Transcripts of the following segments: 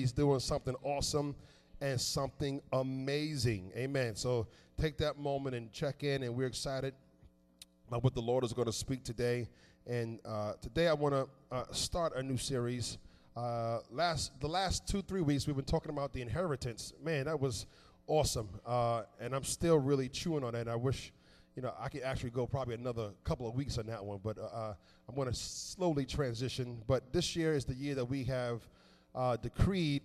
He's doing something awesome and something amazing. Amen. So take that moment and check in, and we're excited about what the Lord is going to speak today. And uh, today I want to uh, start a new series. Uh, last the last two three weeks we've been talking about the inheritance. Man, that was awesome, uh, and I'm still really chewing on that. I wish you know I could actually go probably another couple of weeks on that one, but uh, uh, I'm going to slowly transition. But this year is the year that we have uh, decreed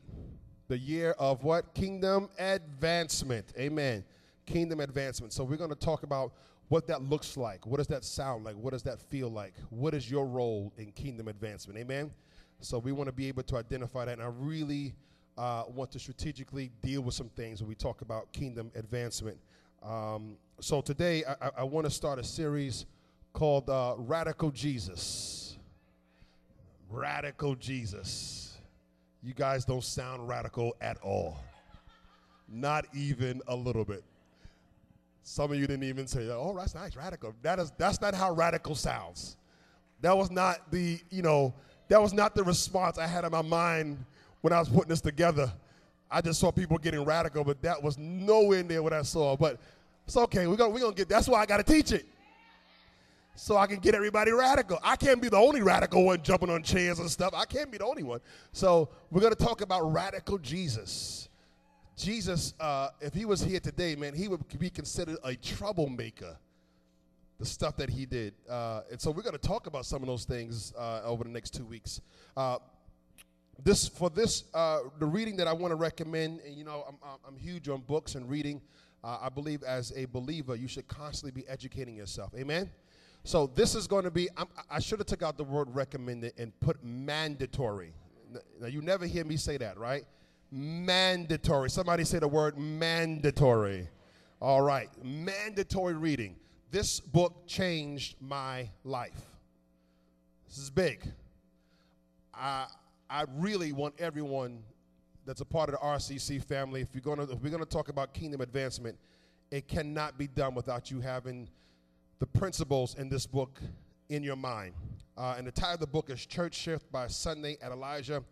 the year of what? Kingdom advancement. Amen. Kingdom advancement. So we're going to talk about what that looks like. What does that sound like? What does that feel like? What is your role in kingdom advancement? Amen. So we want to be able to identify that. And I really uh, want to strategically deal with some things when we talk about kingdom advancement. Um, so today I, I want to start a series called uh, Radical Jesus. Radical Jesus. You guys don't sound radical at all. Not even a little bit. Some of you didn't even say, "Oh, that's nice, radical." That is that's not how radical sounds. That was not the, you know, that was not the response I had in my mind when I was putting this together. I just saw people getting radical, but that was nowhere near what I saw. But it's okay. We're gonna we're gonna get that's why I gotta teach it so I can get everybody radical. I can't be the only radical one jumping on chairs and stuff. I can't be the only one. So we're going to talk about radical Jesus. Jesus, uh, if he was here today, man, he would be considered a troublemaker. The stuff that he did, uh, and so we're going to talk about some of those things uh, over the next two weeks. Uh, this for this uh, the reading that I want to recommend. And, you know, I'm, I'm huge on books and reading. Uh, I believe as a believer, you should constantly be educating yourself. Amen. So this is going to be, I'm, i should have took out the word recommended and put mandatory. Now you never hear me say that, right? Mandatory. Somebody say the word mandatory. All right, mandatory reading. This book changed my life. This is big. I I really want everyone that's a part of the RCC family. If you're gonna if we're gonna talk about kingdom advancement, it cannot be done without you having the principles in this book in your mind. Uh, and the title of the book is Church Shift by Sunday Adelaja.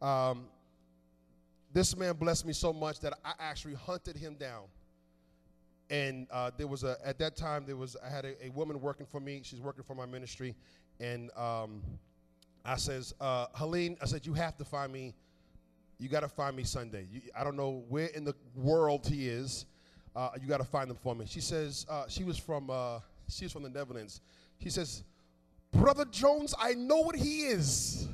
Um, this man blessed me so much that I actually hunted him down. And uh, there was a at that time there was I had a, a, woman working for me. She's working for my ministry, and um, I says, uh, Helene, I said you have to find me. You got to find me Sunday. You, I don't know where in the world he is. Uh, you got to find him for me. She says uh, she was from uh, She's from the Netherlands. She says, Brother Jones, I know what he is.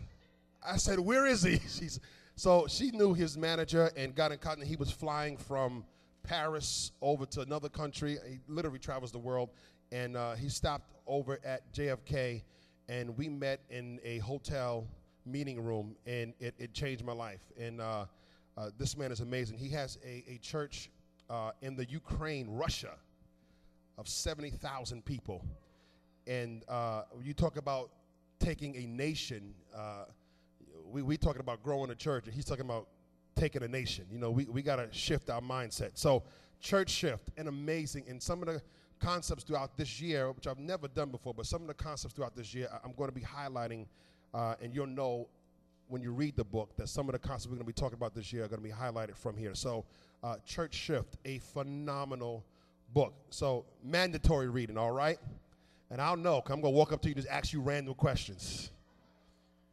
I said, Where is he? She's so she knew his manager and got in contact. He was flying from Paris over to another country. He literally travels the world. And uh, he stopped over at JFK, and we met in a hotel meeting room, and it, it changed my life. And uh, uh, this man is amazing. He has a, a church uh, in the Ukraine, Russia of 70,000 people. And uh, you talk about taking a nation, uh, we, we talking about growing a church, and he's talking about taking a nation. You know, we, we got to shift our mindset. So, church shift, and amazing. And some of the concepts throughout this year, which I've never done before, but some of the concepts throughout this year, I'm going to be highlighting, uh, and you'll know when you read the book that some of the concepts we're going to be talking about this year are going to be highlighted from here. So, uh, Church Shift, a phenomenal book. So mandatory reading, all right? And I'll know, I'm going to walk up to you and just ask you random questions.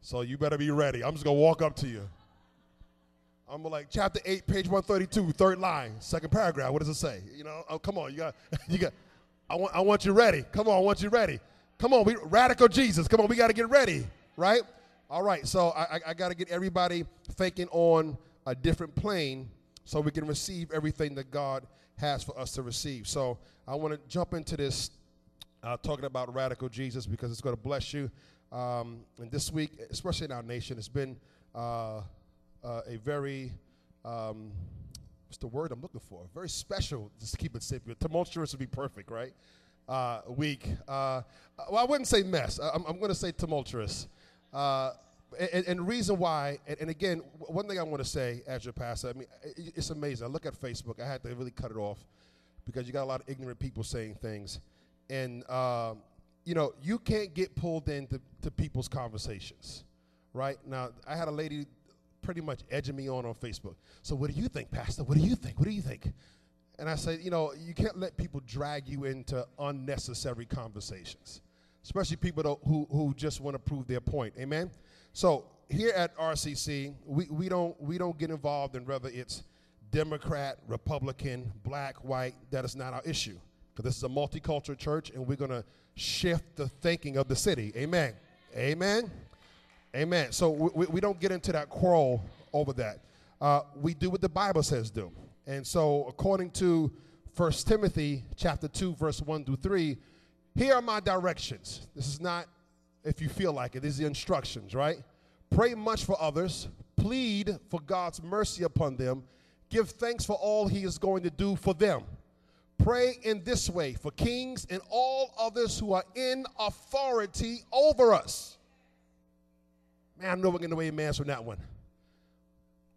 So you better be ready. I'm just to walk up to you. I'm like, chapter 8, page 132, third line, second paragraph. What does it say? You know, oh, come on. You got, you got, I want, I want you ready. Come on, I want you ready. Come on, we, radical Jesus. Come on, we got to get ready, right? All right, so I, I got to get everybody thinking on a different plane so we can receive everything that God has for us to receive. So I want to jump into this uh, talking about radical Jesus because it's going to bless you. Um, and this week, especially in our nation, it's been uh, uh, a very um, what's the word I'm looking for? Very special. Just to keep it simple. Tumultuous would be perfect, right? Uh, week. Uh, well, I wouldn't say mess. I'm, I'm going to say tumultuous. Uh, and, and, reason why, and, and, again, one thing I want to say as your pastor, I mean, it's amazing. I look at Facebook, I had to really cut it off because you got a lot of ignorant people saying things. And, uh, you know, you can't get pulled into to people's conversations, right? Now, I had a lady pretty much edging me on on Facebook. So what do you think, Pastor? What do you think? What do you think? And I said, you know, you can't let people drag you into unnecessary conversations, especially people who, who just want to prove their point. Amen? So here at RCC, we, we, don't, we don't get involved in whether it's Democrat, Republican, black, white. That is not our issue. Because this is a multicultural church, and we're going to shift the thinking of the city. Amen. Amen. Amen. So we, we don't get into that quarrel over that. Uh, we do what the Bible says do. And so according to 1 Timothy chapter 2, verse 1 through 3, here are my directions. This is not if you feel like it. These are the instructions, right? Pray much for others. Plead for God's mercy upon them. Give thanks for all he is going to do for them. Pray in this way for kings and all others who are in authority over us. Man, I know we're going to wait man from that one.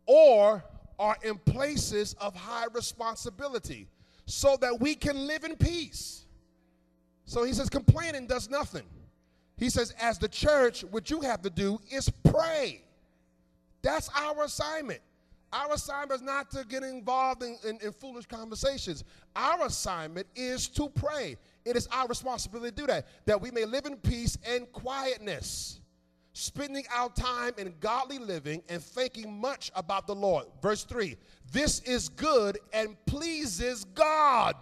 Or are in places of high responsibility so that we can live in peace. So he says, complaining does nothing. He says, as the church, what you have to do is pray. That's our assignment. Our assignment is not to get involved in, in, in, foolish conversations. Our assignment is to pray. It is our responsibility to do that, that we may live in peace and quietness, spending our time in godly living and thinking much about the Lord. Verse 3 This is good and pleases God.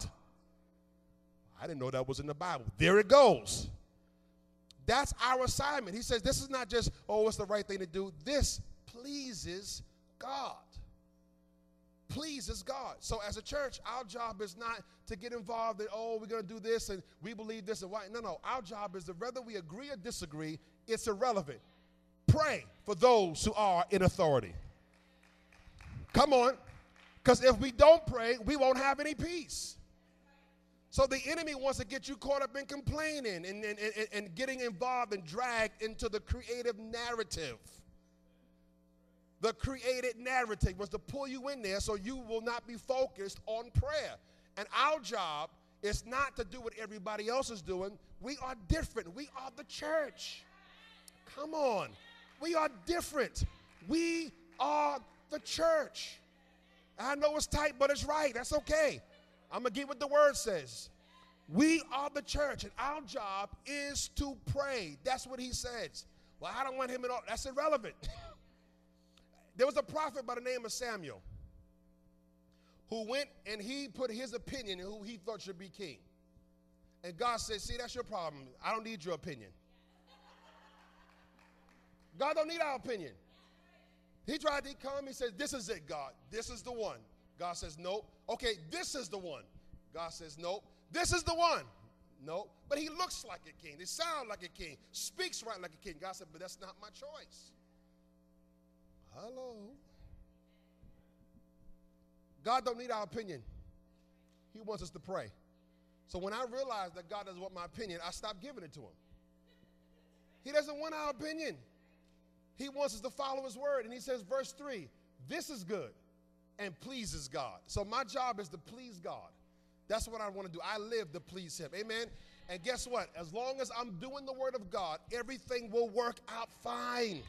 I didn't know that was in the Bible. There it goes. That's our assignment. He says this is not just, oh, what's the right thing to do? This pleases God pleases God. So as a church, our job is not to get involved in, oh, we're going to do this and we believe this and why. No, no. Our job is that whether we agree or disagree, it's irrelevant. Pray for those who are in authority. Come on. Because if we don't pray, we won't have any peace. So the enemy wants to get you caught up in complaining and, and, and, and getting involved and dragged into the creative narrative the created narrative was to pull you in there so you will not be focused on prayer. And our job is not to do what everybody else is doing. We are different. We are the church. Come on. We are different. We are the church. I know it's tight, but it's right. That's okay. I'm going to get what the word says. We are the church, and our job is to pray. That's what he says. Well, I don't want him at all. That's irrelevant. There was a prophet by the name of Samuel who went and he put his opinion in who he thought should be king. And God said, See, that's your problem. I don't need your opinion. God don't need our opinion. He tried to come, he says, This is it, God. This is the one. God says, Nope. Okay, this is the one. God says, Nope. This is the one. Nope. But he looks like a king. He sounds like a king. Speaks right like a king. God said, But that's not my choice. Hello. God don't need our opinion. He wants us to pray. So when I realized that God doesn't want my opinion, I stopped giving it to him. He doesn't want our opinion. He wants us to follow his word. And he says, verse 3, this is good and pleases God. So my job is to please God. That's what I want to do. I live to please him. Amen. And guess what? As long as I'm doing the word of God, everything will work out fine.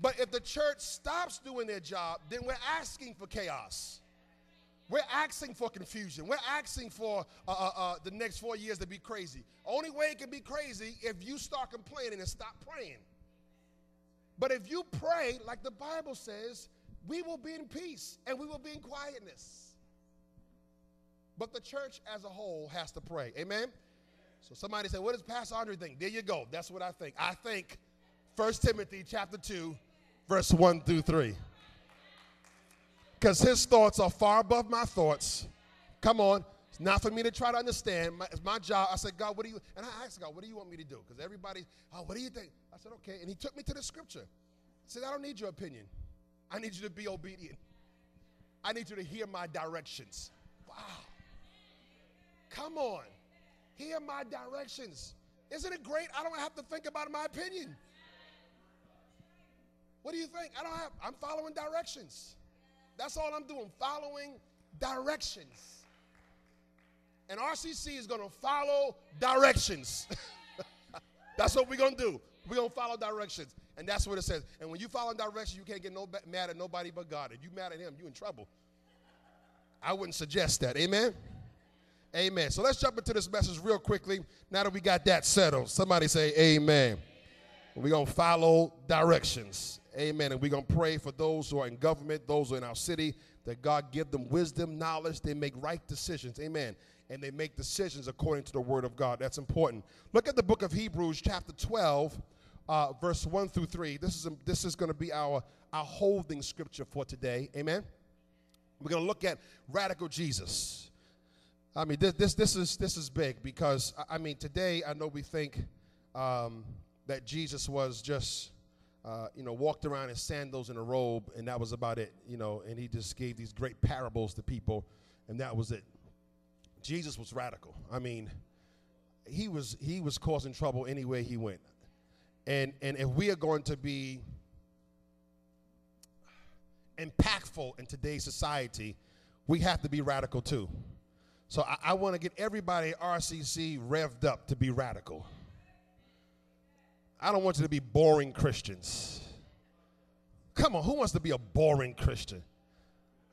But if the church stops doing their job, then we're asking for chaos. We're asking for confusion. We're asking for uh, uh, uh, the next four years to be crazy. Only way it can be crazy if you start complaining and stop praying. But if you pray, like the Bible says, we will be in peace and we will be in quietness. But the church as a whole has to pray. Amen? So somebody said, What does Pastor Andre think? There you go. That's what I think. I think 1 Timothy chapter 2, verse 1 through 3. Because his thoughts are far above my thoughts. Come on. It's not for me to try to understand. My, it's my job. I said, God, what do you, and I asked God, what do you want me to do? Because everybody, oh, what do you think? I said, okay. And he took me to the scripture. He said, I don't need your opinion. I need you to be obedient. I need you to hear my directions. Wow. Come on. Hear my directions. Isn't it great? I don't have to think about my opinion. What do you think? I don't have, I'm following directions. That's all I'm doing, following directions. And RCC is going to follow directions. That's what we're going to do. Going to follow directions. And that's what it says. And when you follow directions, you can't get no mad at nobody but God. If you mad at him, you in trouble. I wouldn't suggest that. Amen? Amen. So let's jump into this message real quickly. Now that we got that settled, somebody say amen. We're going to follow directions. Amen. And we're going to pray for those who are in government, those who are in our city, that God give them wisdom, knowledge, they make right decisions. Amen. And they make decisions according to the word of God. That's important. Look at the book of Hebrews, chapter 12, uh, verse 1 through 3. This is, this is going to be our, our holding scripture for today. Amen. We're going to look at radical Jesus. I mean, this, this, this, is, this is big because, I mean, today I know we think um, that Jesus was just uh, you know, walked around in sandals and a robe, and that was about it, you know, and he just gave these great parables to people, and that was it. Jesus was radical. I mean, he was he was causing trouble anywhere he went. And and if we are going to be impactful in today's society, we have to be radical too. So I, I want to get everybody at RCC revved up to be radical. I don't want you to be boring Christians. Come on, who wants to be a boring Christian?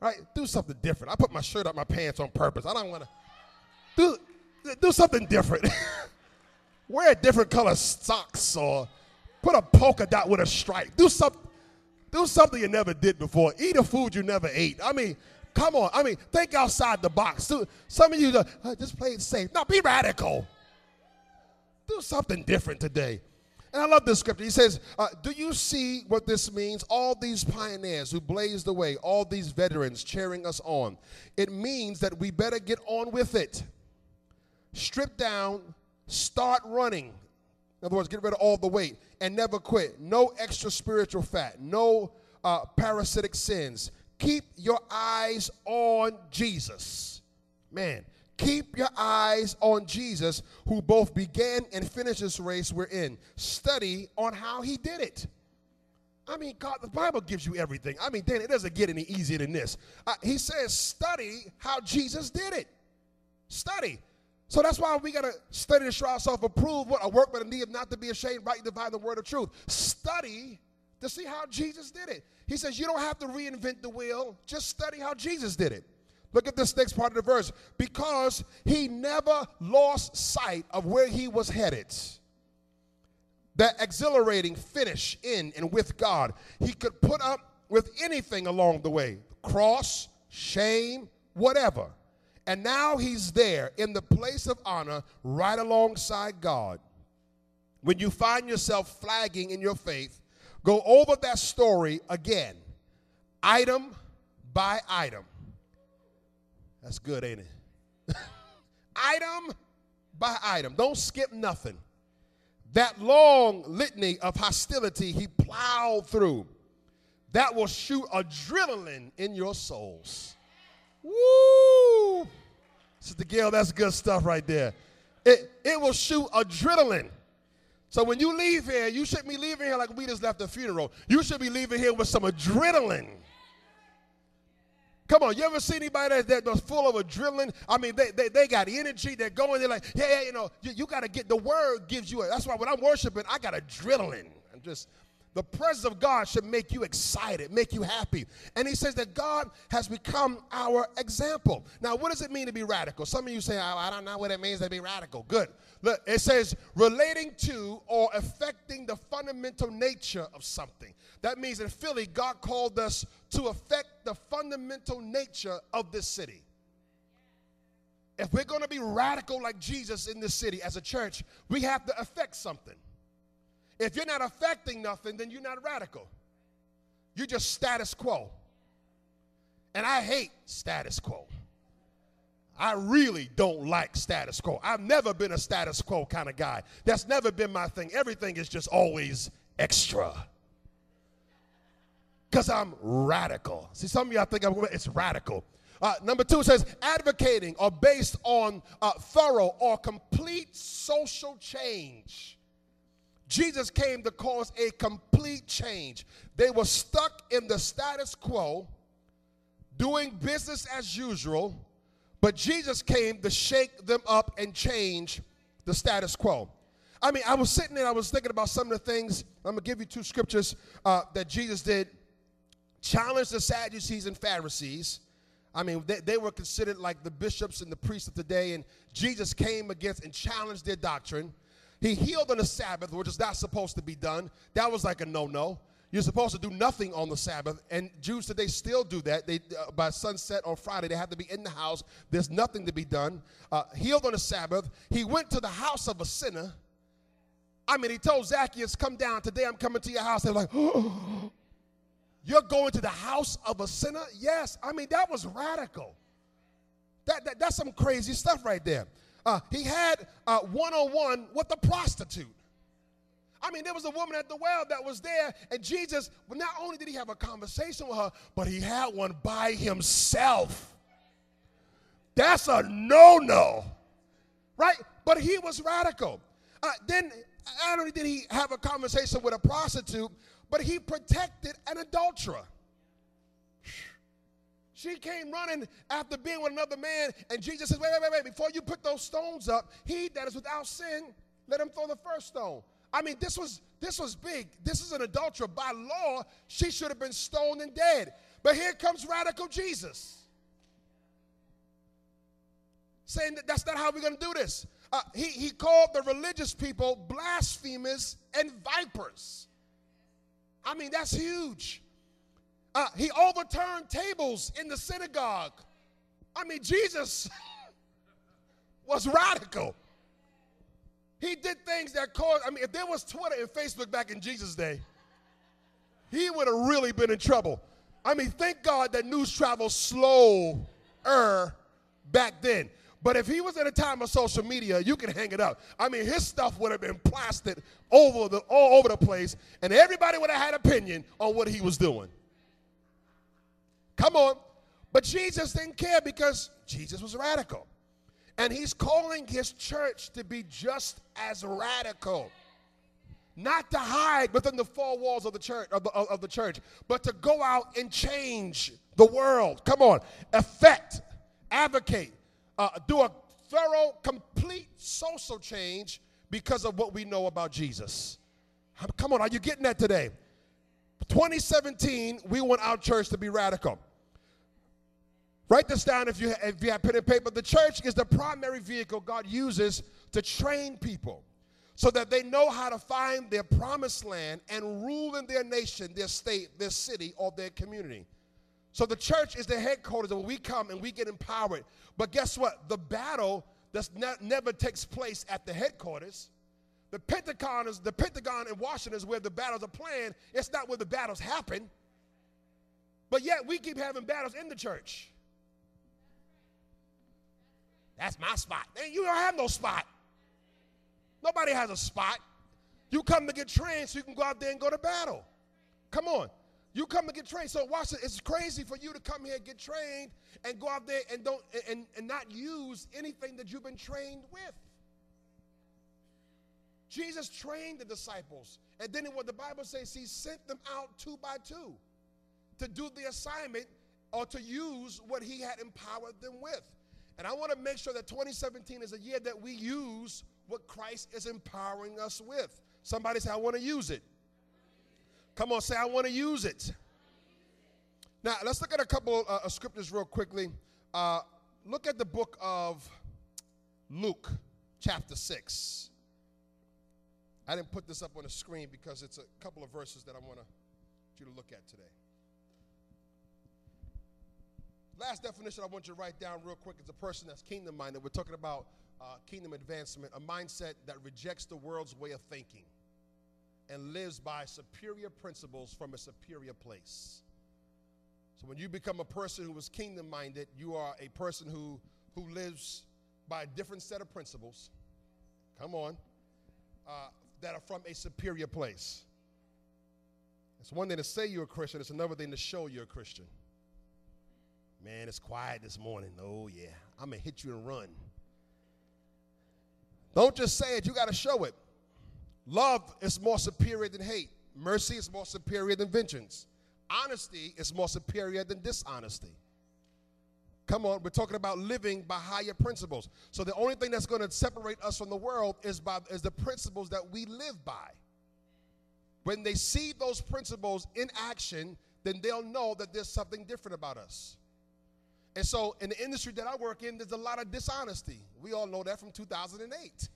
Right? Do something different. I put my shirt up my pants on purpose. I don't want to do do something different. Wear a different color socks or put a polka dot with a stripe. Do something do something you never did before. Eat a food you never ate. I mean, come on. I mean, think outside the box. Some of you uh, just play it safe. Now be radical. Do something different today. And I love this scripture. He says, uh, Do you see what this means? All these pioneers who blazed the way, all these veterans cheering us on. It means that we better get on with it. Strip down, start running. In other words, get rid of all the weight and never quit. No extra spiritual fat, no uh, parasitic sins. Keep your eyes on Jesus. Man, Keep your eyes on Jesus, who both began and finished this race we're in. Study on how he did it. I mean, God, the Bible gives you everything. I mean, Dan, it doesn't get any easier than this. Uh, he says, study how Jesus did it. Study. So that's why we got to study to show ourselves approved, what a workman in need not to be ashamed, right? Divide the word of truth. Study to see how Jesus did it. He says, you don't have to reinvent the wheel, just study how Jesus did it. Look at this next part of the verse. Because he never lost sight of where he was headed. That exhilarating finish in and with God. He could put up with anything along the way cross, shame, whatever. And now he's there in the place of honor right alongside God. When you find yourself flagging in your faith, go over that story again, item by item. That's good, ain't it? item by item. Don't skip nothing. That long litany of hostility he plowed through, that will shoot adrenaline in your souls. Woo! Sister Gail, that's good stuff right there. It, it will shoot adrenaline. So when you leave here, you shouldn't be leaving here like we just left the funeral. You should be leaving here with some adrenaline. Come on, you ever see anybody that, that, that's full of adrenaline? I mean, they, they, they got energy. They're going, they're like, yeah, yeah, you know, you, you got to get, the word gives you, a, that's why when I'm worshiping, I got adrenaline. I'm just, the presence of God should make you excited, make you happy. And he says that God has become our example. Now, what does it mean to be radical? Some of you say, I, I don't know what it means to be radical. Good. Look, it says relating to or affecting the fundamental nature of something. That means in Philly, God called us to affect the fundamental nature of this city. If we're going to be radical like Jesus in this city as a church, we have to affect something. If you're not affecting nothing, then you're not radical. You're just status quo. And I hate status quo. I really don't like status quo. I've never been a status quo kind of guy. That's never been my thing. Everything is just always extra. Because I'm radical. See, some of y'all think I'm, it's radical. Uh, number two says advocating or based on uh, thorough or complete social change. Jesus came to cause a complete change. They were stuck in the status quo, doing business as usual, but Jesus came to shake them up and change the status quo. I mean, I was sitting there, I was thinking about some of the things. I'm going to give you two scriptures uh, that Jesus did challenge the Sadducees and Pharisees. I mean, they, they were considered like the bishops and the priests of the day, and Jesus came against and challenged their doctrine. He healed on the Sabbath, which is not supposed to be done. That was like a no no. You're supposed to do nothing on the Sabbath, and Jews today still do that. They uh, by sunset on Friday they have to be in the house. There's nothing to be done. Uh, healed on the Sabbath. He went to the house of a sinner. I mean, he told Zacchaeus, "Come down today. I'm coming to your house." They're like, oh, "You're going to the house of a sinner?" Yes. I mean, that was radical. That, that that's some crazy stuff right there. Uh, he had one on one with a prostitute. I mean, there was a woman at the well that was there, and Jesus, not only did he have a conversation with her, but he had one by himself. That's a no no, right? But he was radical. Uh, then, not only did he have a conversation with a prostitute, but he protected an adulterer. She came running after being with another man, and Jesus says, Wait, wait, wait, wait, before you put those stones up, he that is without sin, let him throw the first stone. I mean, this was this was big. This is an adulterer. By law, she should have been stoned and dead. But here comes radical Jesus. Saying that that's not how we're going to do this. Uh, he, he called the religious people blasphemers and vipers. I mean, that's huge. Uh, he overturned tables in the synagogue. I mean, Jesus was radical. He did things that caused, I mean, if there was Twitter and Facebook back in Jesus' day, he would have really been in trouble. I mean, thank God that news travels slower back then. But if he was in a time of social media, you can hang it up. I mean, his stuff would have been plastered over the all over the place, and everybody would have had opinion on what he was doing. Come on. But Jesus didn't care because Jesus was radical. And he's calling his church to be just as radical. Not to hide within the four walls of the church of the, of the church, but to go out and change the world. Come on, affect, advocate, uh, do a thorough, complete social change because of what we know about Jesus. Come on, are you getting that today? 2017, we want our church to be radical. Write this down if you, if you have pen and paper. The church is the primary vehicle God uses to train people so that they know how to find their promised land and rule in their nation, their state, their city, or their community. So the church is the headquarters where we come and we get empowered. But guess what? The battle does ne- never takes place at the headquarters. The Pentagon is the Pentagon in Washington is where the battles are planned. It's not where the battles happen. But yet we keep having battles in the church. That's my spot. You don't have no spot. Nobody has a spot. You come to get trained so you can go out there and go to battle. Come on. You come to get trained. So watch it. It's crazy for you to come here and get trained and go out there and don't and, and not use anything that you've been trained with. Jesus trained the disciples. And then what the Bible says, he sent them out two by two to do the assignment or to use what he had empowered them with. And I want to make sure that 2017 is a year that we use what Christ is empowering us with. Somebody say, I want to use it. Come on, say, I want to use it. Now, let's look at a couple uh, of scriptures real quickly. Uh, look at the book of Luke, chapter 6. I didn't put this up on the screen because it's a couple of verses that I want you to look at today. Last definition I want you to write down real quick is a person that's kingdom minded. We're talking about uh, kingdom advancement, a mindset that rejects the world's way of thinking and lives by superior principles from a superior place. So when you become a person who is kingdom minded, you are a person who, who lives by a different set of principles. Come on. Uh, that are from a superior place. It's one thing to say you're a Christian, it's another thing to show you're a Christian. Man, it's quiet this morning. Oh, yeah. I'm going to hit you and run. Don't just say it, you got to show it. Love is more superior than hate, mercy is more superior than vengeance, honesty is more superior than dishonesty. Come on, we're talking about living by higher principles. So the only thing that's going to separate us from the world is by is the principles that we live by. When they see those principles in action, then they'll know that there's something different about us. And so in the industry that I work in, there's a lot of dishonesty. We all know that from 2008.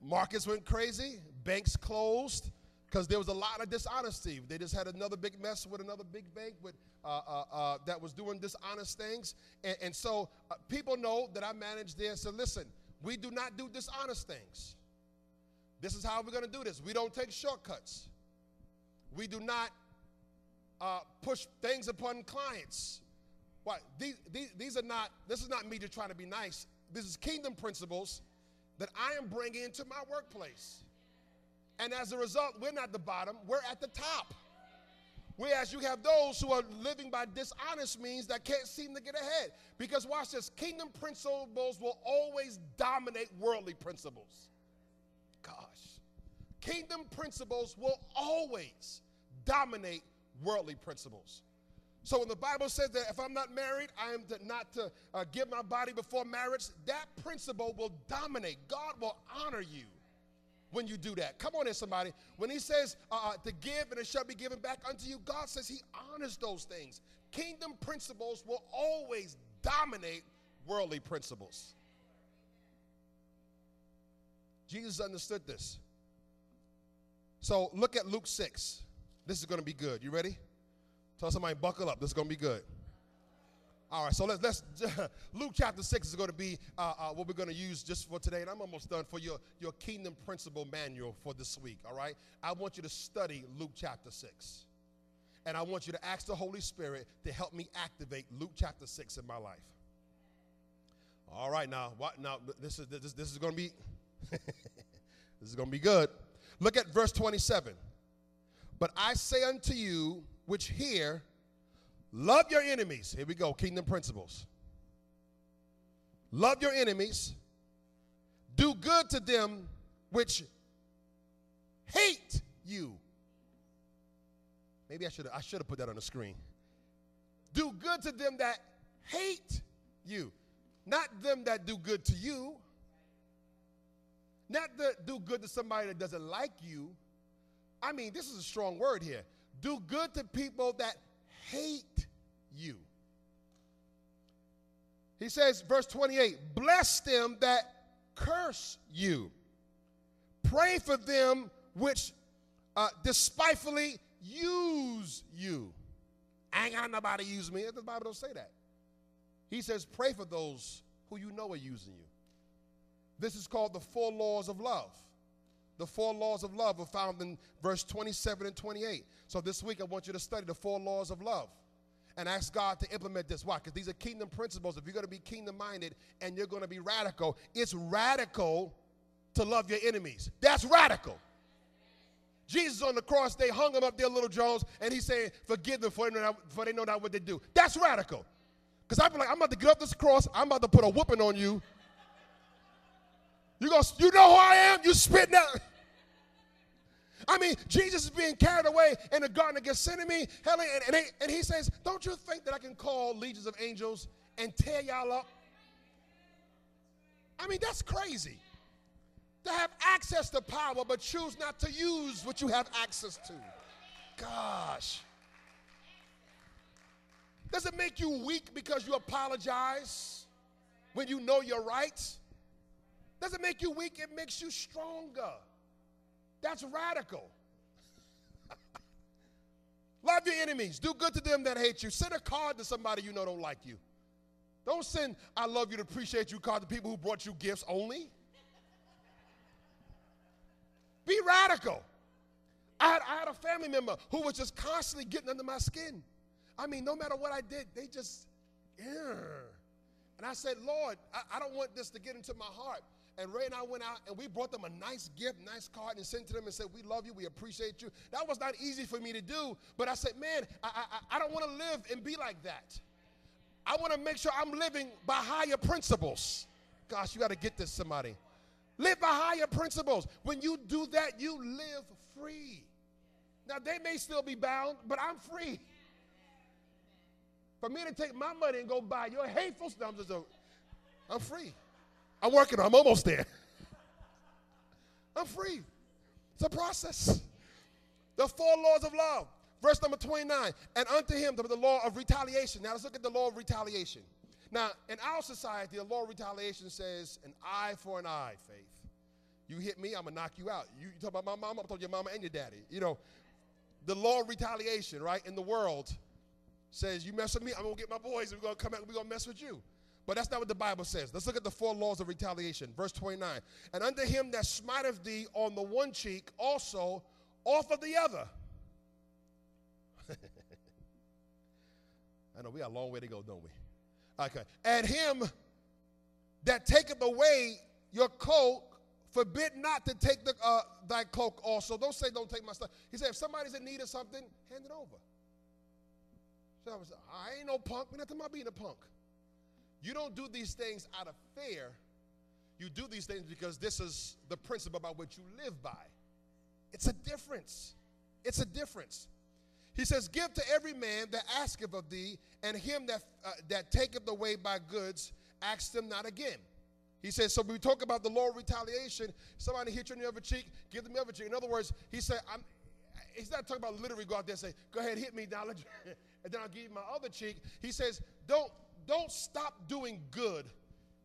Markets went crazy, banks closed because there was a lot of dishonesty. They just had another big mess with another big bank with, uh, uh, uh, that was doing dishonest things. And, and so uh, people know that I manage there. So listen, we do not do dishonest things. This is how we're going to do this. We don't take shortcuts. We do not uh, push things upon clients. Why? These, these, these are not, this is not me just trying to be nice. This is kingdom principles that I am bringing into my workplace. And as a result, we're not the bottom, we're at the top. Whereas you have those who are living by dishonest means that can't seem to get ahead. Because watch this kingdom principles will always dominate worldly principles. Gosh. Kingdom principles will always dominate worldly principles. So when the Bible says that if I'm not married, I am to not to uh, give my body before marriage, that principle will dominate. God will honor you when you do that. Come on in, somebody. When he says uh, uh, to give and it shall be given back unto you, God says he honors those things. Kingdom principles will always dominate worldly principles. Jesus understood this. So look at Luke 6. This is going to be good. You ready? Tell somebody, buckle up. This is going to be good. All right, so let's, let's Luke chapter 6 is going to be uh, uh, what we're going to use just for today. And I'm almost done for your, your kingdom principle manual for this week, all right? I want you to study Luke chapter 6. And I want you to ask the Holy Spirit to help me activate Luke chapter 6 in my life. All right, now, what, now this is, this, this is going to be, this is going to be good. Look at verse 27. But I say unto you, which hear, love your enemies. Here we go, kingdom principles. Love your enemies, do good to them which hate you. Maybe I should I should have put that on the screen. Do good to them that hate you, not them that do good to you. Not that do good to somebody that doesn't like you I mean, this is a strong word here. Do good to people that hate you. He says, verse 28 Bless them that curse you, pray for them which uh, despitefully use you. I ain't got nobody use me. The Bible don't say that. He says, pray for those who you know are using you. This is called the four laws of love. The four laws of love are found in verse 27 and 28. So this week I want you to study the four laws of love and ask God to implement this. Why? Because these are kingdom principles. If you're going to be kingdom minded and you're going to be radical, it's radical to love your enemies. That's radical. Jesus on the cross, they hung him up there, little Jones, and he's saying, Forgive them for they know not, for they know not what they do. That's radical. Because be like, I'm about to get up this cross, I'm about to put a whooping on you. You go, you know who I am? You spitting out. I mean, Jesus is being carried away in the Garden of Gethsemane, Helen, and, and, he, and he says, Don't you think that I can call legions of angels and tear y'all up? I mean, that's crazy. To have access to power, but choose not to use what you have access to. Gosh. Does it make you weak because you apologize when you know you're right? Doesn't make you weak, it makes you stronger. That's radical. Love your enemies. Do good to them that hate you. Send a card to somebody you know don't like you. Don't send I love you to appreciate you card to people who brought you gifts only. Be radical. I had, I had a family member who was just constantly getting under my skin. I mean, no matter what I did, they just. And I said, Lord, I, I don't want this to get into my heart. And Ray and I went out and we brought them a nice gift, nice card, and sent to them and said, We love you, we appreciate you. That was not easy for me to do, but I said, Man, I, I, I don't want to live and be like that. I want to make sure I'm living by higher principles. Gosh, you got to get this, somebody. Live by higher principles. When you do that, you live free. Now, they may still be bound, but I'm free. For me to take my money and go buy your hateful stuff, I'm, I'm free. I'm working. I'm almost there. I'm free. It's a process. The four laws of love. Verse number 29. And unto him the, the law of retaliation. Now let's look at the law of retaliation. Now, in our society, the law of retaliation says an eye for an eye, faith. You hit me, I'm gonna knock you out. You, you talk about my mama, I'm talking your mama and your daddy. You know, the law of retaliation, right, in the world says you mess with me, I'm gonna get my boys and we're gonna come out we're gonna mess with you. But that's not what the Bible says. Let's look at the four laws of retaliation. Verse 29. And unto him that smiteth thee on the one cheek, also offer of the other. I know we got a long way to go, don't we? Okay. And him that taketh away your coat, forbid not to take the, uh, thy cloak also. Don't say, don't take my stuff. He said, if somebody's in need of something, hand it over. So I was, I ain't no punk. We're not talking about being a punk. You don't do these things out of fear. You do these things because this is the principle about which you live by. It's a difference. It's a difference. He says, Give to every man that asketh of thee, and him that, uh, that taketh away by goods, ask them not again. He says, so we talk about the law of retaliation, somebody hit you on the other cheek, give them the other cheek. In other words, he said, I'm, he's not talking about literally go out there and say, go ahead, hit me, now, and then I'll give you my other cheek. He says, don't, don't stop doing good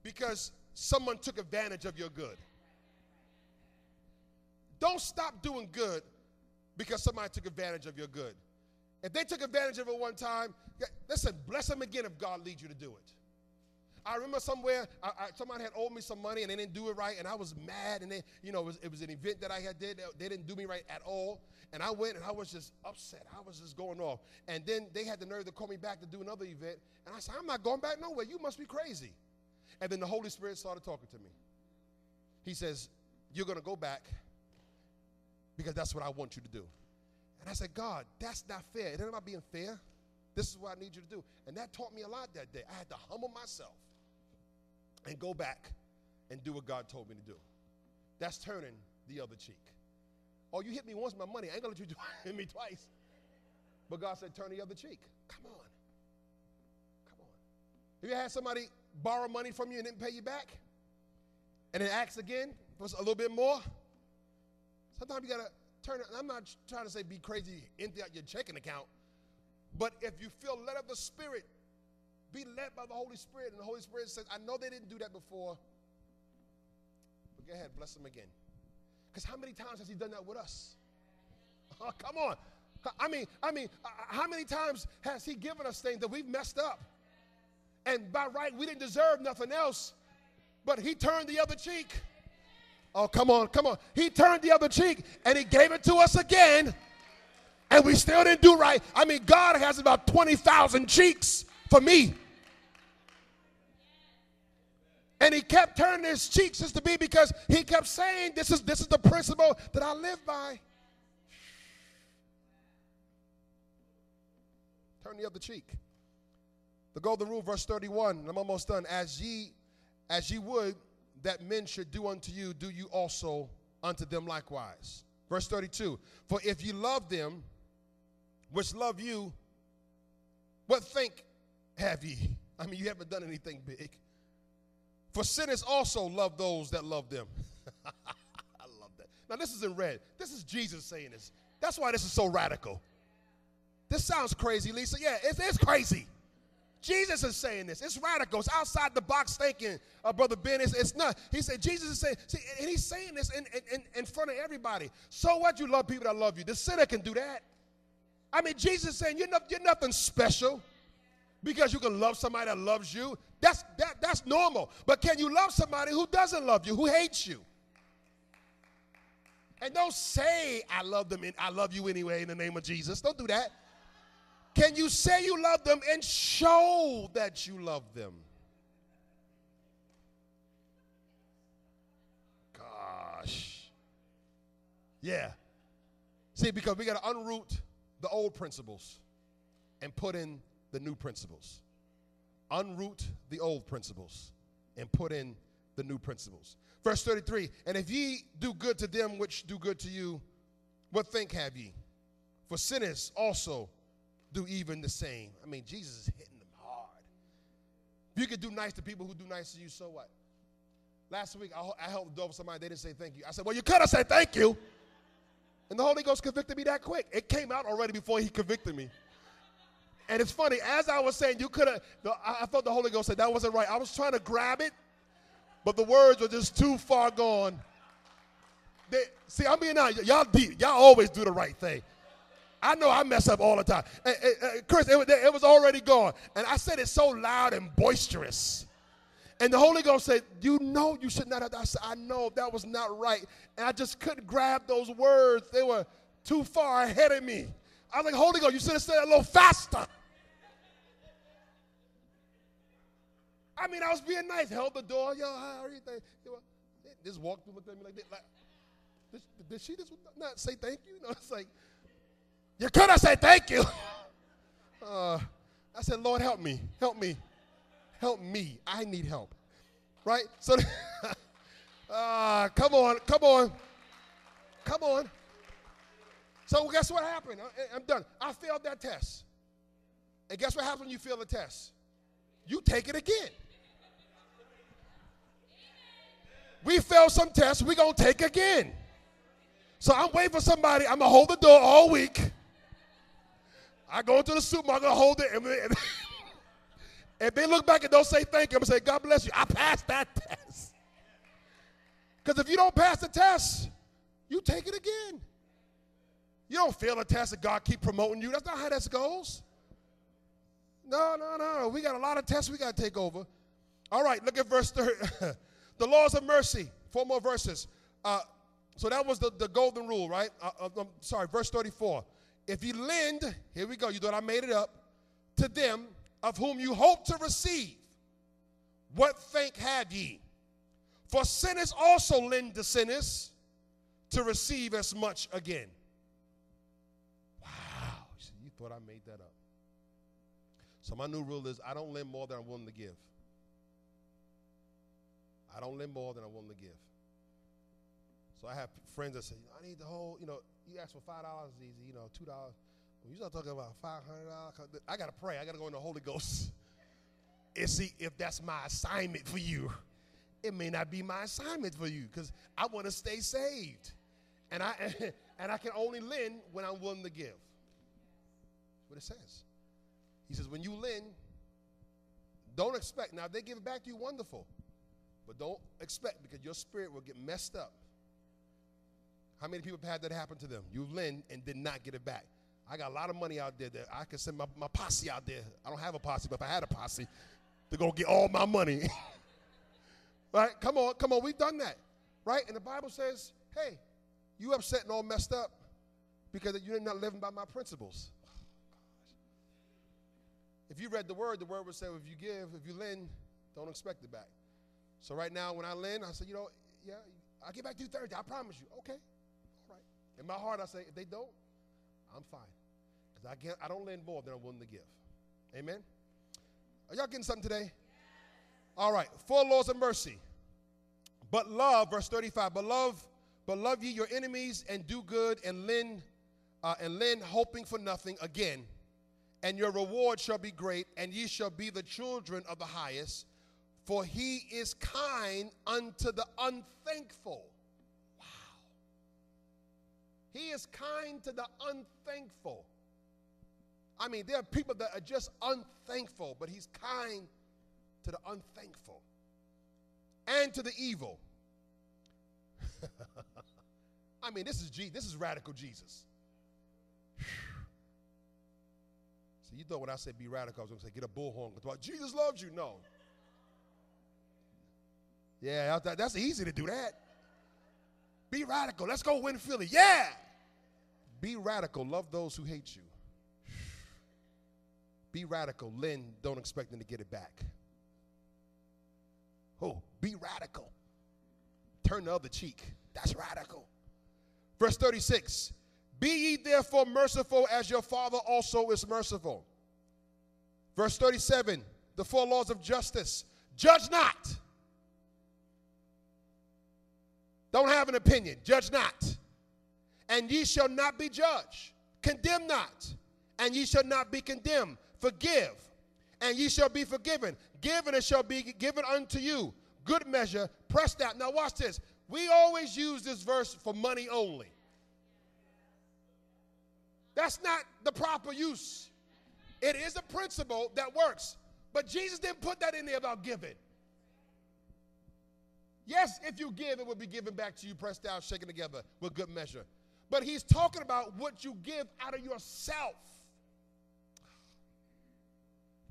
because someone took advantage of your good. Don't stop doing good because somebody took advantage of your good. If they took advantage of it one time, listen, bless them again if God leads you to do it. I remember somewhere I, I, somebody had owed me some money and they didn't do it right, and I was mad. And they, you know, it was, it was an event that I had did. They didn't do me right at all, and I went and I was just upset. I was just going off. And then they had the nerve to call me back to do another event, and I said, "I'm not going back nowhere. You must be crazy." And then the Holy Spirit started talking to me. He says, "You're going to go back because that's what I want you to do." And I said, God, that's not fair. It ain't about being fair. This is what I need you to do. And that taught me a lot that day. I had to humble myself and go back and do what God told me to do. That's turning the other cheek. Oh, you hit me once, my money. I ain't gonna let you hit me twice. But God said, turn the other cheek. Come on. Come on. Have you had somebody borrow money from you and didn't pay you back? And then ask again for a little bit more? Sometimes you gotta turn it. I'm not trying to say be crazy, empty out your checking account. But if you feel led of the Spirit, be led by the Holy Spirit. And the Holy Spirit says, I know they didn't do that before. But go ahead, bless them again. Because how many times has he done that with us? Oh, come on. I mean, I mean, uh, how many times has he given us things that we've messed up? And by right, we didn't deserve nothing else, but he turned the other cheek. Oh, come on, come on. He turned the other cheek and he gave it to us again. And we still didn't do right. I mean, God has about 20,000 cheeks for me. And he kept turning his cheeks, just to be because he kept saying, This is this is the principle that I live by. Turn the other cheek. The golden rule, verse 31, I'm almost done. As ye, as ye would that men should do unto you, do you also unto them likewise. Verse 32 For if you love them which love you, what think have ye? I mean, you haven't done anything big. For sinners also love those that love them. I love that. Now, this is in red. This is Jesus saying this. That's why this is so radical. This sounds crazy, Lisa. Yeah, it's, it's crazy. Jesus is saying this. It's radical. It's outside the box thinking, uh, Brother Ben. It's, it's not. He said, Jesus is saying, see, and he's saying this in, in, in front of everybody. So what? You love people that love you. The sinner can do that. I mean, Jesus is saying, you're, not, you're nothing special because you can love somebody that loves you. That's, that, that's normal. But can you love somebody who doesn't love you, who hates you? And don't say, I love them and I love you anyway in the name of Jesus. Don't do that. Can you say you love them and show that you love them? Gosh. Yeah. See, because we got to unroot the old principles and put in the new principles. Unroot the old principles and put in the new principles. Verse 33 And if ye do good to them which do good to you, what think have ye? For sinners also do even the same. I mean, Jesus is hitting them hard. If you could do nice to people who do nice to you, so what? Last week, I, I held the somebody, they didn't say thank you. I said, Well, you could have said thank you. And the Holy Ghost convicted me that quick. It came out already before he convicted me. And it's funny, as I was saying, you could have, I felt the Holy Ghost said that wasn't right. I was trying to grab it, but the words were just too far gone. They, see, I mean. Y'all deep. Y'all always do the right thing. I know I mess up all the time. Chris, it, it was already gone. And I said it so loud and boisterous. And the Holy Ghost said, You know you should not have. I said, I know that was not right. And I just couldn't grab those words. They were too far ahead of me. I was like, Holy Ghost, you should have said it a little faster. I mean, I was being nice. Held the door. Yo, how are you? Just walked through, looked at me like, like did, did she just not say thank you? No, it's like, you could have said thank you. Uh, I said, Lord, help me. Help me. Help me. I need help. Right? So, uh, come on. Come on. Come on. So, guess what happened? I, I'm done. I failed that test. And guess what happens when you fail the test? You take it again. We failed some tests, we're going to take again. So I'm waiting for somebody. I'm going to hold the door all week. I go into the supermarket, I hold it, and, and if they look back and don't say thank you, I'm going to say, God bless you. I passed that test. Because if you don't pass the test, you take it again. You don't fail a test and God keep promoting you. That's not how this goes. No, no, no. We got a lot of tests we got to take over. All right, look at verse 30. the laws of mercy. Four more verses. Uh, so that was the, the golden rule, right? Uh, uh, I'm sorry, verse 34. If you lend, here we go, you thought I made it up, to them of whom you hope to receive, what thank have ye? For sinners also lend to sinners to receive as much again. Thought I made that up. So my new rule is I don't lend more than I'm willing to give. I don't lend more than I'm willing to give. So I have friends that say, I need the whole, you know, you ask for five dollars is easy, you know, two dollars. When you start talking about five hundred dollars, I gotta pray. I gotta go in the Holy Ghost and see if that's my assignment for you. It may not be my assignment for you because I want to stay saved, and I and I can only lend when I'm willing to give. That's what it says. He says, when you lend, don't expect. Now, if they give it back to you, wonderful. But don't expect because your spirit will get messed up. How many people have had that happen to them? You lend and did not get it back. I got a lot of money out there that I can send my, my posse out there. I don't have a posse, but if I had a posse, to go get all my money. right? Come on, come on. We've done that. Right? And the Bible says, hey, you upset and all messed up because you're not living by my principles. If you read the word, the word would say, if you give, if you lend, don't expect it back. So right now, when I lend, I say, you know, yeah, I'll get back to you Thursday. I promise you. Okay. All right. In my heart, I say, if they don't, I'm fine. Because I, can't, I don't lend more than I'm willing to give. Amen? Are y'all getting something today? All right. Four laws of mercy. But love, verse 35, but love, but love ye your enemies and do good and lend, uh, and lend hoping for nothing again. And your reward shall be great, and ye shall be the children of the highest for he is kind unto the unthankful. Wow. He is kind to the unthankful. I mean, there are people that are just unthankful, but he's kind to the unthankful and to the evil. I mean, this is G, this is radical Jesus. So you thought when I said be radical, I was going to say get a bullhorn. Jesus loves you. No. Yeah, that's easy to do that. Be radical. Let's go win Philly. Yeah. Be radical. Love those who hate you. Be radical. Lynn, don't expect them to get it back. Oh, be radical. Turn the other cheek. That's radical. Verse 36 Be ye therefore merciful as your Father also is merciful. Verse 37 The four laws of justice. Judge not Don't have an opinion. Judge not. And ye shall not be judged. Condemn not. And ye shall not be condemned. Forgive. and ye shall be forgiven. Given it shall be given unto you. Good measure, pressed out. Now, watch this. We always use this verse for money only. That's not the proper use. It is a principle that works. But Jesus didn't put that in there about giving. Yes, if you give, it will be given back to you, pressed down, shaken together with good measure. But he's talking about what you give out of yourself.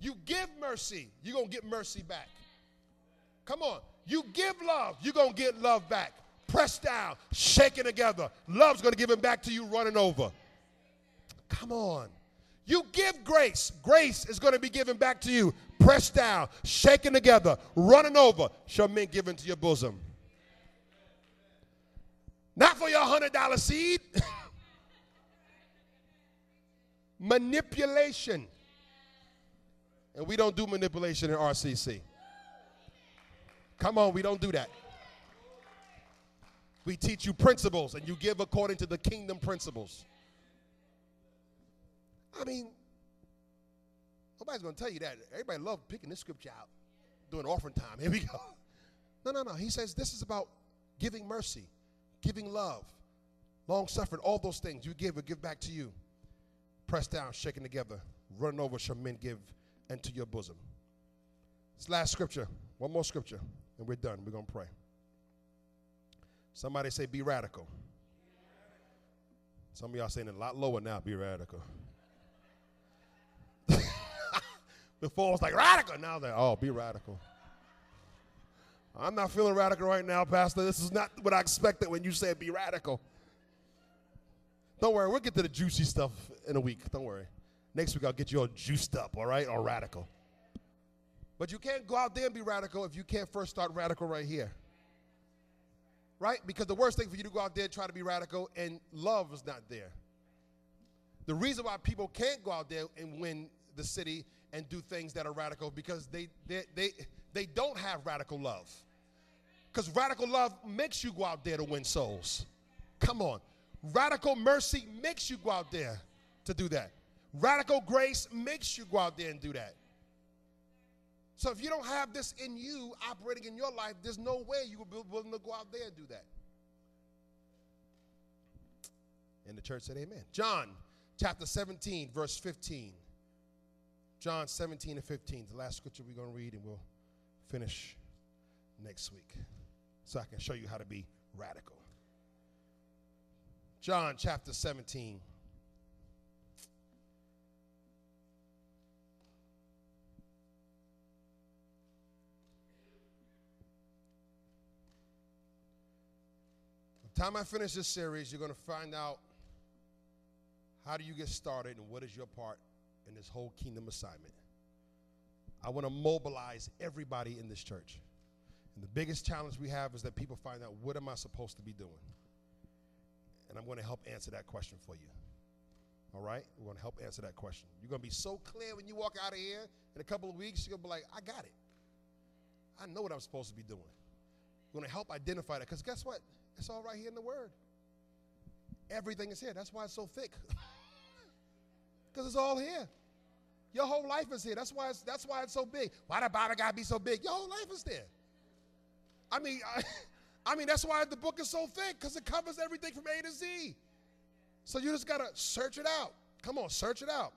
You give mercy, you're going to get mercy back. Come on. You give love, you're going to get love back. Pressed down, shaken together. Love's going to give it back to you running over. Come on. You give grace, grace is going to be given back to you. Pressed down, shaken together, running over, shall men give into your bosom. Not for your $100 seed. Manipulation. And we don't do manipulation in RCC. Come on, we don't do that. We teach you principles and you give according to the kingdom principles. I mean, nobody's going to tell you that. Everybody love picking this scripture out during offering time. Here we go. No, no, no. He says this is about giving mercy, giving love, long suffering, all those things you give will give back to you. Pressed down, shaken together, running over shall men give into your bosom. This last scripture, one more scripture, and we're done. We're going to pray. Somebody say, be radical. Some of y'all saying it a lot lower now, be radical. Before it was like radical. Now they're, oh, be radical. I'm not feeling radical right now, Pastor. This is not what I expected when you said be radical. Don't worry, we'll get to the juicy stuff in a week. Don't worry. Next week I'll get you all juiced up, all right, or radical. But you can't go out there and be radical if you can't first start radical right here. Right? Because the worst thing for you to go out there and try to be radical and love is not there. The reason why people can't go out there and win the city and do things that are radical because they they they, they don't have radical love. Because radical love makes you go out there to win souls. Come on. Radical mercy makes you go out there to do that. Radical grace makes you go out there and do that. So if you don't have this in you operating in your life, there's no way you will be willing to go out there and do that. And the church said, Amen. John chapter 17, verse 15. John 17 and 15, the last scripture we're going to read, and we'll finish next week so I can show you how to be radical. John chapter 17. By the time I finish this series, you're going to find out how do you get started and what is your part in this whole kingdom assignment. I want to mobilize everybody in this church. And the biggest challenge we have is that people find out what am I supposed to be doing? And I'm going to help answer that question for you. All right? We're going to help answer that question. You're going to be so clear when you walk out of here in a couple of weeks, you're going to be like, I got it. I know what I'm supposed to be doing. We're going to help identify that because guess what? It's all right here in the Word. Everything is here. That's why it's so thick. Because it's all here. Your whole life is here. That's why it's, that's why it's so big. Why the Bible got to be so big? Your whole life is there. I mean, I, I mean that's why the book is so thick because it covers everything from A to Z. So you just got to search it out. Come on, search it out.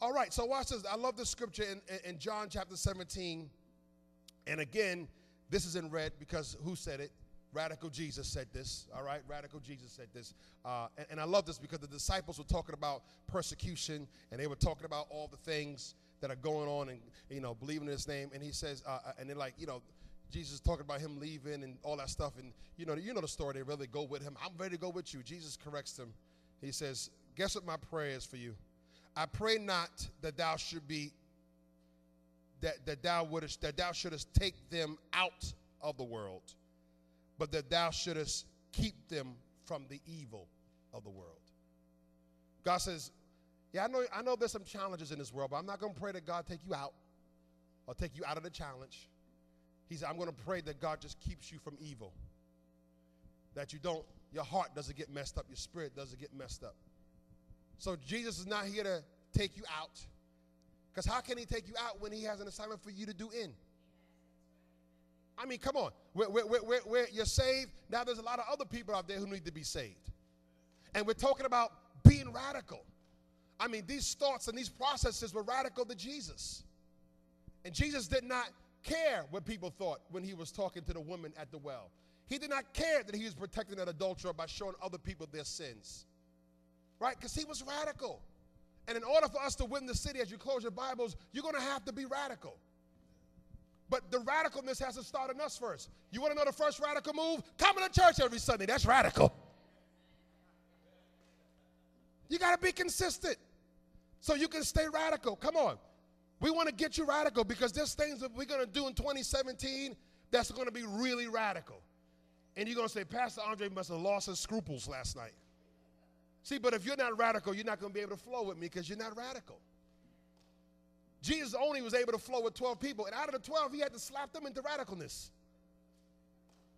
All right, so watch this. I love this scripture in, in, in John chapter 17. And again, this is in red because who said it? Radical Jesus said this, all right? Radical Jesus said this. Uh, and, and I love this because the disciples were talking about persecution and they were talking about all the things that are going on and, you know, believing in his name. And he says, uh, uh and they're like, you know, Jesus talking about him leaving and all that stuff. And, you know, you know the story. They really go with him. I'm ready to go with you. Jesus corrects them. He says, guess what my prayer is for you? I pray not that thou should be, that, that thou wouldest, that thou shouldest take them out of the world but that thou shouldest keep them from the evil of the world. God says, Yeah, I know, I know there's some challenges in this world, but I'm not going to pray that God take you out or take you out of the challenge. He said, I'm going to pray that God just keeps you from evil. That you don't, your heart doesn't get messed up, your spirit doesn't get messed up. So Jesus is not here to take you out. Because how can he take you out when he has an assignment for you to do in? I mean, come on. Where, where, where, where, you're saved, now there's a lot of other people out there who need to be saved. And we're talking about being radical. I mean, these thoughts and these processes were radical to Jesus. And Jesus did not care what people thought when he was talking to the woman at the well. He did not care that he was protecting an adulterer by showing other people their sins. Right? Because he was radical. And in order for us to win the city, as you close your Bibles, you're going to have to be radical. But the radicalness has to start in us first. You want to know the first radical move? Coming to church every Sunday. That's radical. You got to be consistent so you can stay radical. Come on. We want to get you radical because there's things that we're going to do in 2017 that's going to be really radical. And you're going to say, Pastor Andre must have lost his scruples last night. See, but if you're not radical, you're not going to be able to flow with me because you're not radical. Jesus only was able to flow with 12 people, and out of the 12, he had to slap them into radicalness.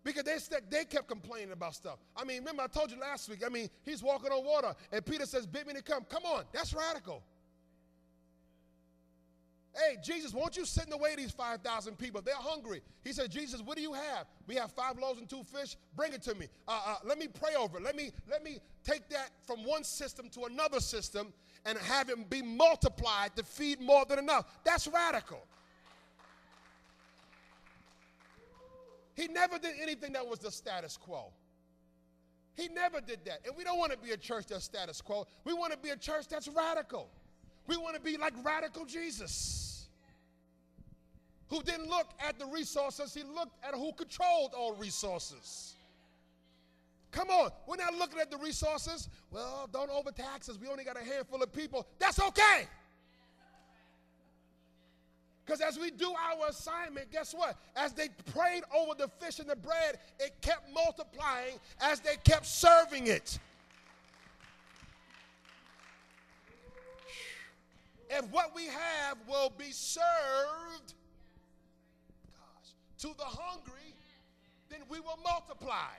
Because they, they kept complaining about stuff. I mean, remember I told you last week, I mean, he's walking on water, and Peter says, bid me to come. Come on, that's radical. Hey, Jesus, won't you send away these 5,000 people? They're hungry. He said, Jesus, what do you have? We have five loaves and two fish. Bring it to me. Uh, uh, let me pray over it. Let me, let me take that from one system to another system and have it be multiplied to feed more than enough. That's radical. He never did anything that was the status quo. He never did that. And we don't want to be a church that's status quo. We want to be a church that's radical. We want to be like radical Jesus who didn't look at the resources, he looked at who controlled all resources. Come on, we're not looking at the resources. Well, don't overtax us. We only got a handful of people. That's okay. Because as we do our assignment, guess what? As they prayed over the fish and the bread, it kept multiplying as they kept serving it. If what we have will be served to the hungry, then we will multiply.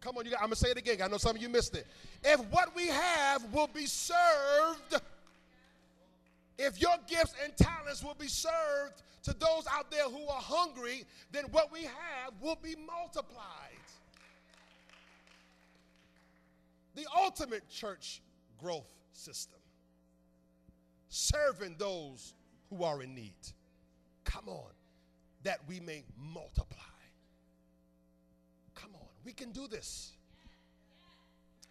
Come on, you got, I'm going to say it again. I know some of you missed it. If what we have will be served, if your gifts and talents will be served to those out there who are hungry, then what we have will be multiplied. The ultimate church growth system, serving those who are in need. Come on that we may multiply. Come on, we can do this.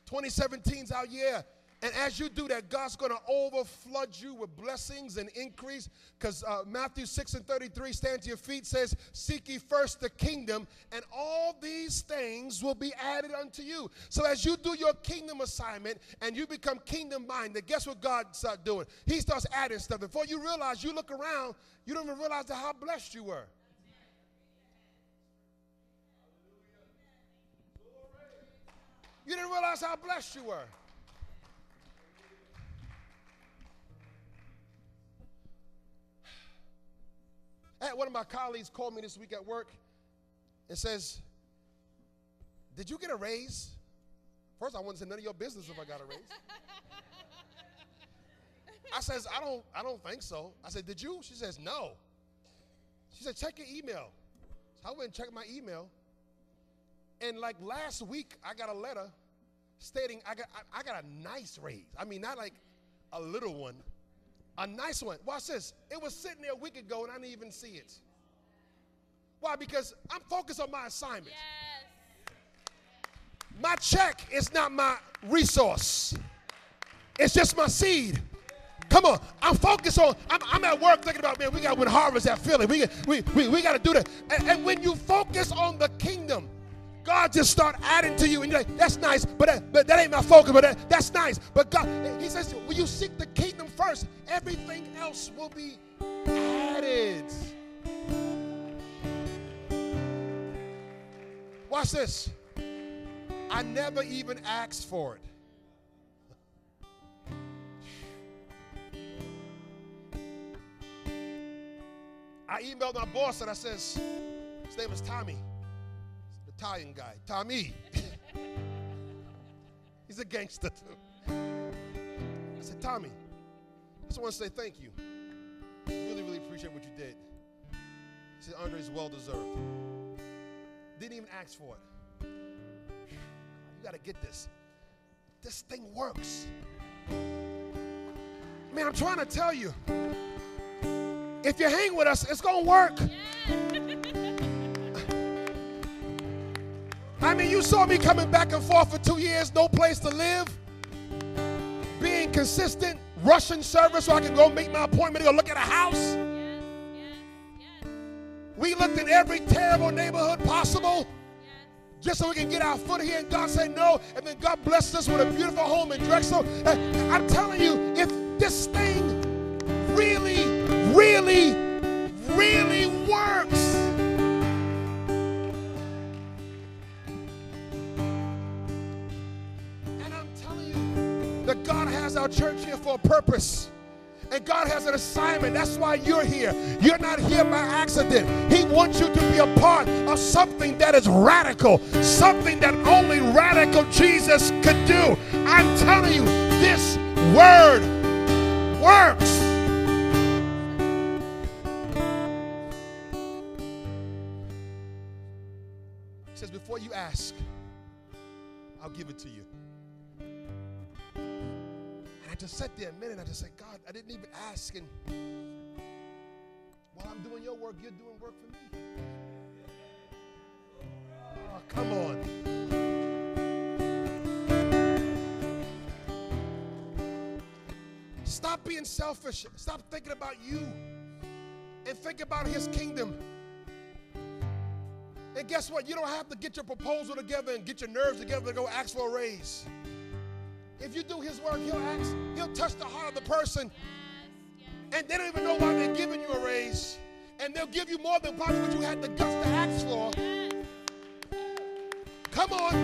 2017 is our year. And as you do that, God's going to overflood you with blessings and increase. Because uh, Matthew 6 and 33, stand to your feet, says, Seek ye first the kingdom, and all these things will be added unto you. So as you do your kingdom assignment and you become kingdom minded, guess what God starts doing? He starts adding stuff. Before you realize, you look around, you don't even realize how blessed you were. You didn't realize how blessed you were. One of my colleagues called me this week at work and says, Did you get a raise? First, I to say none of your business if I got a raise. I says, I don't, I don't think so. I said, Did you? She says, No. She said, Check your email. So I went and checked my email. And like last week, I got a letter stating I got, I, I got a nice raise. I mean, not like a little one, a nice one. Watch this. It was sitting there a week ago and I didn't even see it. Why? Because I'm focused on my assignment. Yes. My check is not my resource, it's just my seed. Come on, I'm focused on. I'm, I'm, at work thinking about man. We got to win harvest at Philly. We we we, we got to do that. And, and when you focus on the kingdom, God just start adding to you, and you're like, that's nice, but that, but that ain't my focus, but that, that's nice. But God, He says, when you seek the kingdom first, everything else will be added. Watch this. I never even asked for it. I emailed my boss and I says, his name is Tommy. Italian guy, Tommy. He's a gangster too. I said, Tommy, I just want to say thank you. Really, really appreciate what you did. He said, Andre is well deserved. Didn't even ask for it. You got to get this. This thing works. Man, I'm trying to tell you. If you hang with us, it's going to work. I mean, you saw me coming back and forth for two years, no place to live, being consistent, rushing service so I can go make my appointment to go look at a house. We looked in every terrible neighborhood possible just so we can get our foot here. And God said no. And then God blessed us with a beautiful home in Drexel. I'm telling you, if this thing really, really, really works, our church here for a purpose. And God has an assignment. That's why you're here. You're not here by accident. He wants you to be a part of something that is radical, something that only radical Jesus could do. I'm telling you, this word works. He says, Before you ask, I'll give it to you. I just sat there a minute. I just said, God, I didn't even ask. And while I'm doing your work, you're doing work for me. Oh, come on. Stop being selfish. Stop thinking about you and think about his kingdom. And guess what? You don't have to get your proposal together and get your nerves together to go ask for a raise. If you do his work, he'll ask, he'll touch the heart of the person. And they don't even know why they're giving you a raise. And they'll give you more than probably what you had the guts to ask for. Come on.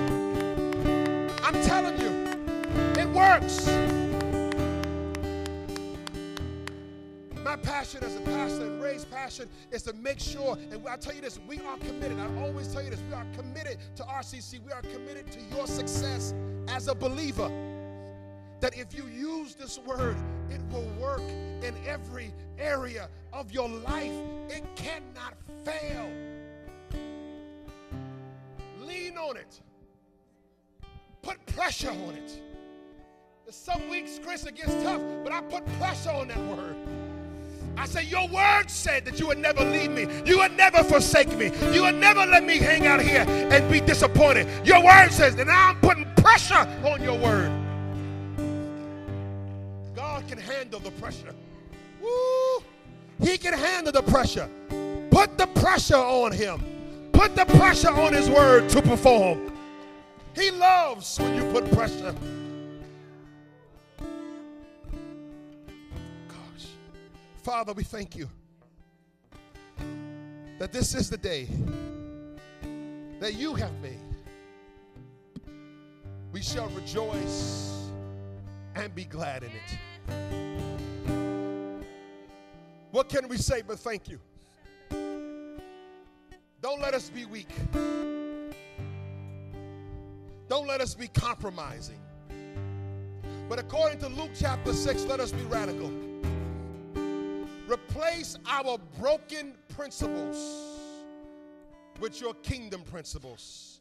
I'm telling you, it works. My passion as a pastor and Ray's passion is to make sure, and I tell you this, we are committed. I always tell you this, we are committed to RCC. We are committed to your success as a believer that if you use this word, it will work in every area of your life. It cannot fail. Lean on it, put pressure on it. Some weeks, Chris, it gets tough, but I put pressure on that word. I say, Your word said that you would never leave me. You would never forsake me. You would never let me hang out here and be disappointed. Your word says, and now I'm putting pressure on your word can handle the pressure. Woo! He can handle the pressure. Put the pressure on him. Put the pressure on his word to perform. He loves when you put pressure. Gosh. Father, we thank you that this is the day that you have made. We shall rejoice and be glad in it. What can we say but thank you? Don't let us be weak. Don't let us be compromising. But according to Luke chapter 6, let us be radical. Replace our broken principles with your kingdom principles.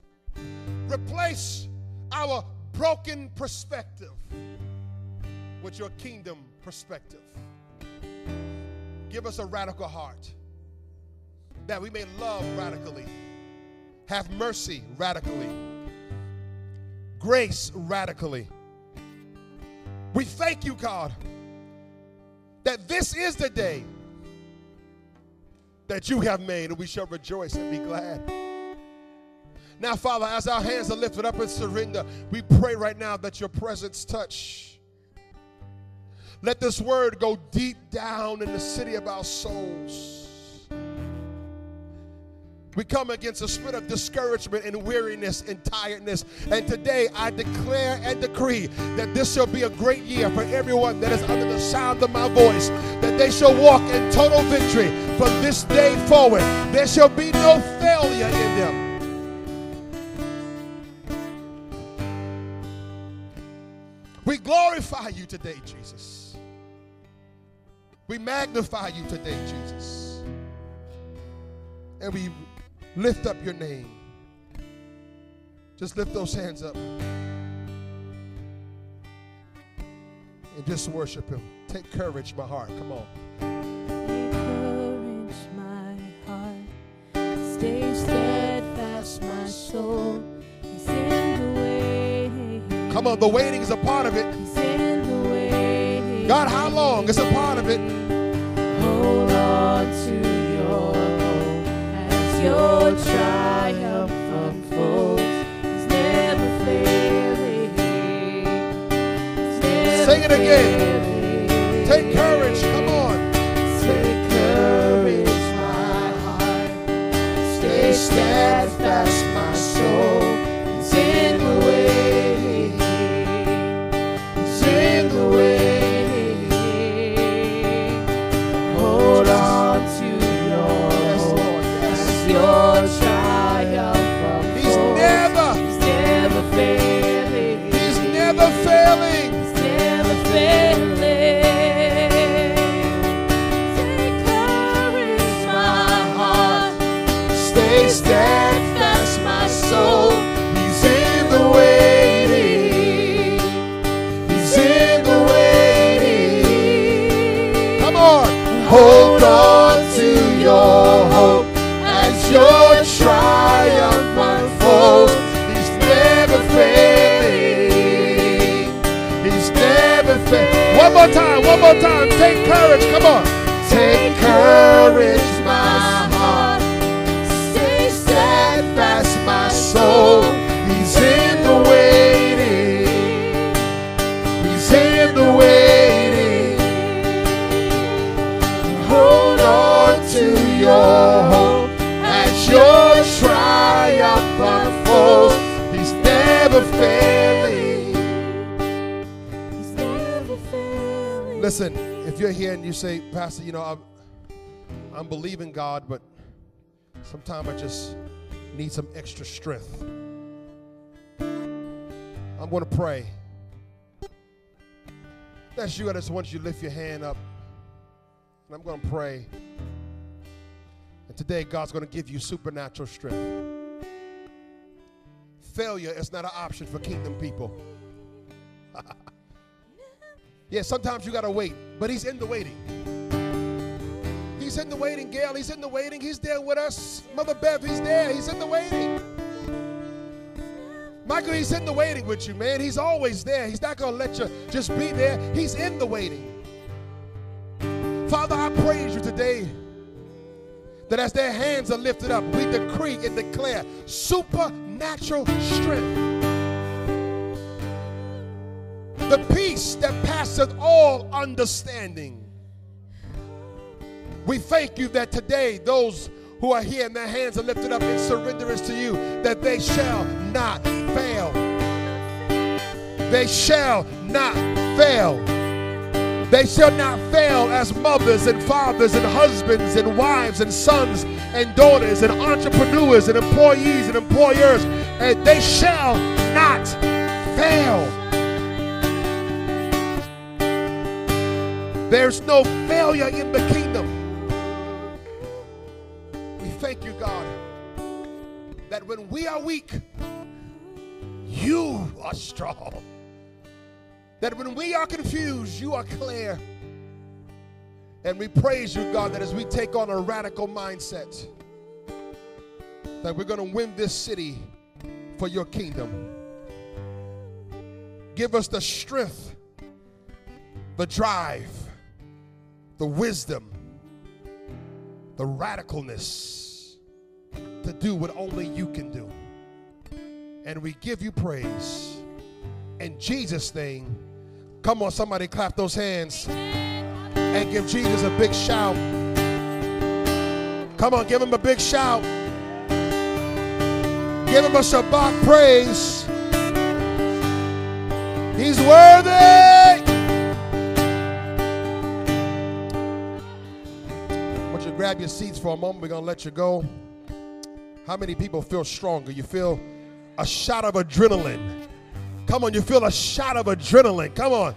Replace our broken perspective with your kingdom perspective. Give us a radical heart that we may love radically, have mercy radically, grace radically. We thank you, God, that this is the day that you have made, and we shall rejoice and be glad. Now, Father, as our hands are lifted up in surrender, we pray right now that your presence touch let this word go deep down in the city of our souls. We come against a spirit of discouragement and weariness and tiredness. And today I declare and decree that this shall be a great year for everyone that is under the sound of my voice, that they shall walk in total victory from this day forward. There shall be no failure in them. We glorify you today, Jesus. We magnify you today, Jesus. And we lift up your name. Just lift those hands up. And just worship him. Take courage, my heart. Come on. Come on, the waiting is a part of it. He's in the way. God, how long? It's a part of it. Hold on to your hope as your triumph unfolds. He's never failing. He's never Sing it again. failing. Take courage. More time. Take courage. Come on. Take courage, Listen, if you're here and you say, Pastor, you know, I'm, I'm believing God, but sometimes I just need some extra strength. I'm going to pray. That's you. I just want you to lift your hand up. And I'm going to pray. And today, God's going to give you supernatural strength. Failure is not an option for kingdom people. Yeah, sometimes you got to wait, but He's in the waiting. He's in the waiting, Gail. He's in the waiting. He's there with us. Mother Bev, He's there. He's in the waiting. Michael, He's in the waiting with you, man. He's always there. He's not going to let you just be there. He's in the waiting. Father, I praise you today that as their hands are lifted up, we decree and declare supernatural strength. The peace that passeth all understanding. We thank you that today those who are here and their hands are lifted up in surrenderance to you, that they shall not fail. They shall not fail. They shall not fail as mothers and fathers and husbands and wives and sons and daughters and entrepreneurs and employees and employers. And they shall not fail. There's no failure in the kingdom. We thank you, God, that when we are weak, you are strong. That when we are confused, you are clear. And we praise you, God, that as we take on a radical mindset, that we're going to win this city for your kingdom. Give us the strength, the drive, the wisdom, the radicalness to do what only you can do. And we give you praise. In Jesus' name, come on, somebody clap those hands and give Jesus a big shout. Come on, give him a big shout. Give him a shabach praise. He's worthy. Grab your seats for a moment. We're going to let you go. How many people feel stronger? You feel a shot of adrenaline. Come on, you feel a shot of adrenaline. Come on.